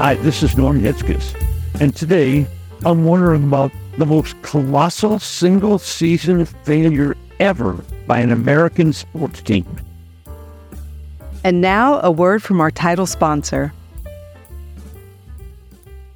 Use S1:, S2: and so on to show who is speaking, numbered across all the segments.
S1: Hi, this is Norm Hitzges, and today I'm wondering about the most colossal single season failure ever by an American sports team.
S2: And now, a word from our title sponsor.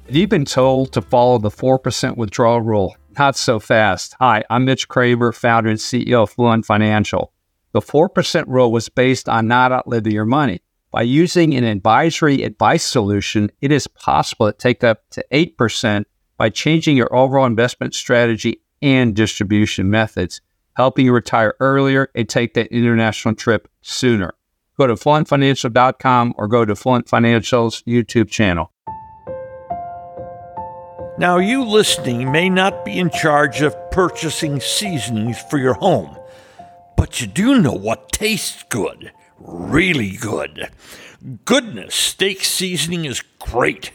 S3: Have You've been told to follow the 4% withdrawal rule. Not so fast. Hi, I'm Mitch Craver, founder and CEO of Fluent Financial. The 4% rule was based on not outliving your money. By using an advisory advice solution, it is possible to take up to 8% by changing your overall investment strategy and distribution methods, helping you retire earlier and take that international trip sooner. Go to fluentfinancial.com or go to Fluent Financial's YouTube channel.
S1: Now, you listening may not be in charge of purchasing seasonings for your home, but you do know what tastes good really good. Goodness steak seasoning is great.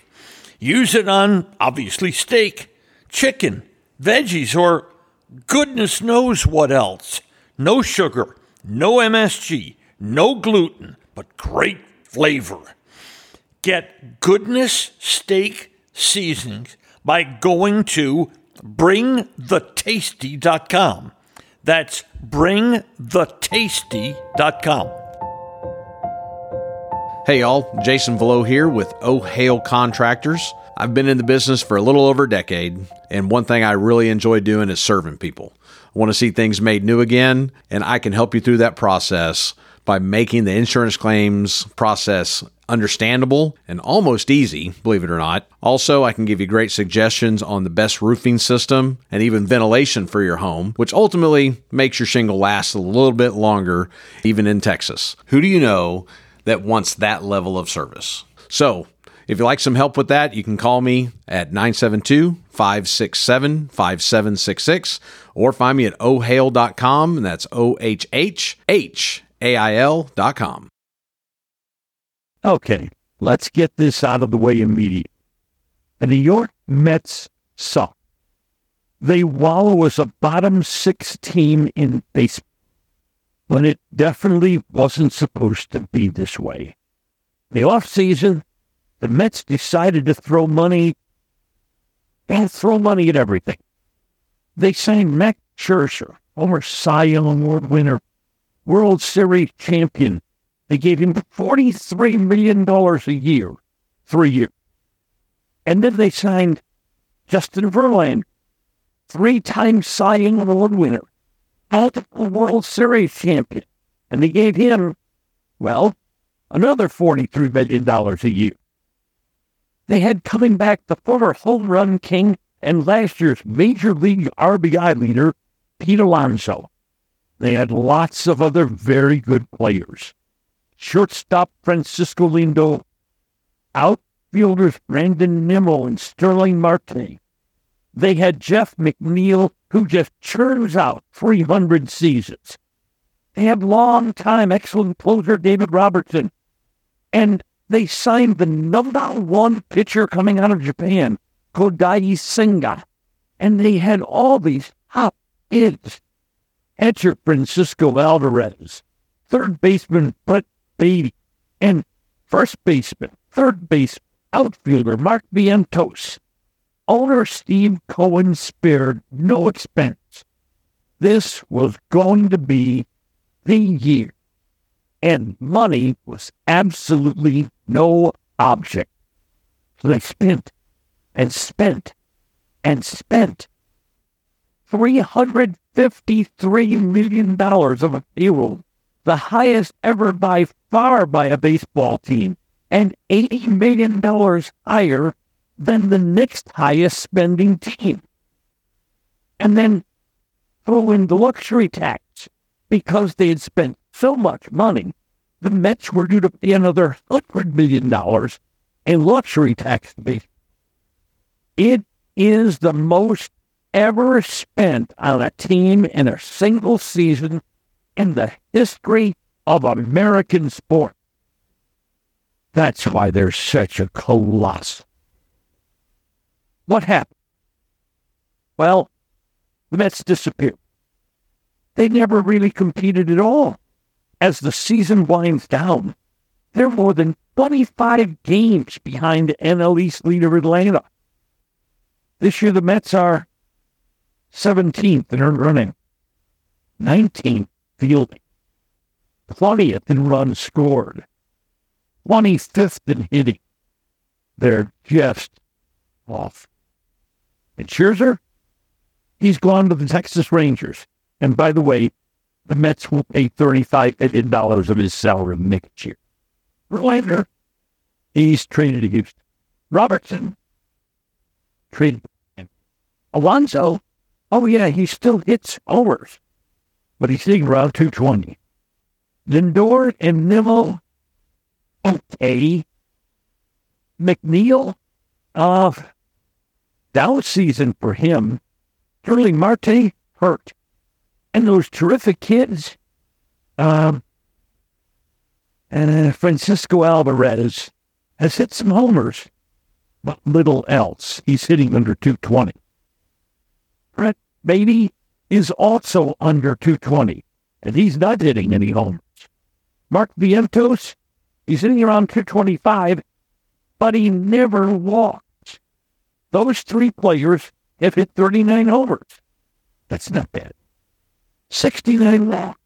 S1: Use it on, obviously, steak, chicken, veggies, or goodness knows what else. No sugar, no MSG, no gluten, but great flavor. Get Goodness Steak Seasonings by going to bringthetasty.com. That's bringthetasty.com.
S4: Hey y'all, Jason Velo here with Oh Hail Contractors. I've been in the business for a little over a decade, and one thing I really enjoy doing is serving people. I want to see things made new again, and I can help you through that process by making the insurance claims process understandable and almost easy, believe it or not. Also, I can give you great suggestions on the best roofing system and even ventilation for your home, which ultimately makes your shingle last a little bit longer, even in Texas. Who do you know that wants that level of service. So, if you'd like some help with that, you can call me at 972 567 5766 or find me at ohhail.com, and that's O H H H A I L.com.
S1: Okay, let's get this out of the way immediately. The New York Mets suck. They wallow as a bottom six team in baseball when it definitely wasn't supposed to be this way. The off season, the Mets decided to throw money and throw money at everything. They signed Max Scherzer, former Cy Young Award winner, World Series champion. They gave him $43 million a year, three years. And then they signed Justin Verlander, three-time Cy Young Award winner, multiple World Series champion. And they gave him, well, another $43 million a year. They had coming back the former home run king and last year's Major League RBI leader, Pete Alonso. They had lots of other very good players. Shortstop Francisco Lindor, outfielders Brandon Nimmo and Starling Marte. They had Jeff McNeil who just churns out 300 seasons. They had long-time excellent closer David Robertson. And they signed the number one pitcher coming out of Japan, Kodai Senga. And they had all these top kids. Catcher Francisco Alvarez, third baseman Brett Baty, and first baseman, third base outfielder Mark Vientos owner Steve Cohen spared no expense. This was going to be the year, and money was absolutely no object. So they spent and spent and spent $353 million of a payroll, the highest ever by far by a baseball team, and $80 million higher than the next highest spending team. And then throw in the luxury tax because they had spent so much money. The Mets were due to pay another $100 million in luxury tax base. It is the most ever spent on a team in a single season in the history of American sport. That's why they're such a colossal. What happened? Well, the Mets disappeared. They never really competed at all. As the season winds down, They're more than 25 games behind NL East leader Atlanta. This year, the Mets are 17th in earned running, 19th fielding, 20th in runs scored, 25th in hitting. They're just off. And Scherzer, he's gone to the Texas Rangers. And by the way, the Mets will pay $35 million of his salary next year. Verlander, he's traded to Houston. Robertson, traded him. Alonso, oh yeah, he still hits homers, but he's hitting around 220. Lindor and Nimmo, okay. McNeil, uh, down season for him. Charlie Marte hurt. And those terrific kids, um, and uh, Francisco Alvarez has hit some homers, but little else. He's hitting under 220. Brett Baty is also under 220, and he's not hitting any homers. Mark Vientos, he's hitting around 225, but he never walks. Those three players have hit 39 homers. That's not bad. 69 walks.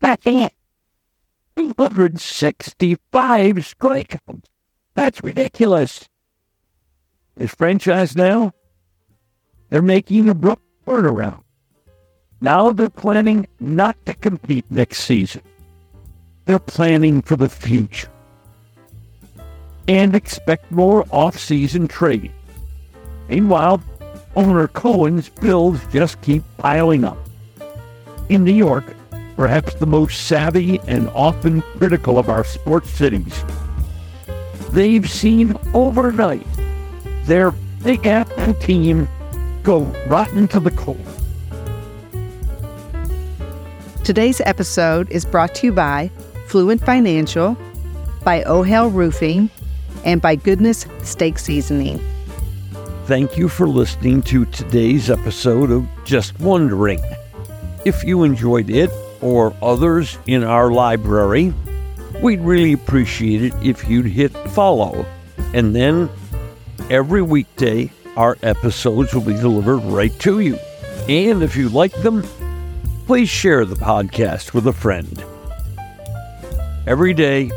S1: That's it. 265 strikeouts. That's ridiculous. His franchise now, they're making a abrupt turnaround. Now they're planning not to compete next season. They're planning for the future. And expect more off-season trade. Meanwhile, owner Cohen's bills just keep piling up. In New York, perhaps the most savvy and often critical of our sports cities, they've seen overnight their big apple team go rotten to the core.
S2: Today's episode is brought to you by Fluent Financial, by O'Hale Roofing, and by Goodness Steak Seasoning.
S1: Thank you for listening to today's episode of Just Wondering. If you enjoyed it or others in our library, we'd really appreciate it if you'd hit follow. And then every weekday, our episodes will be delivered right to you. And if you like them, please share the podcast with a friend. Every day,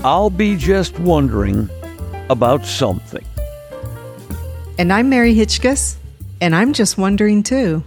S1: I'll be just wondering about something.
S2: And I'm Mary Hitchkus, and I'm just wondering too.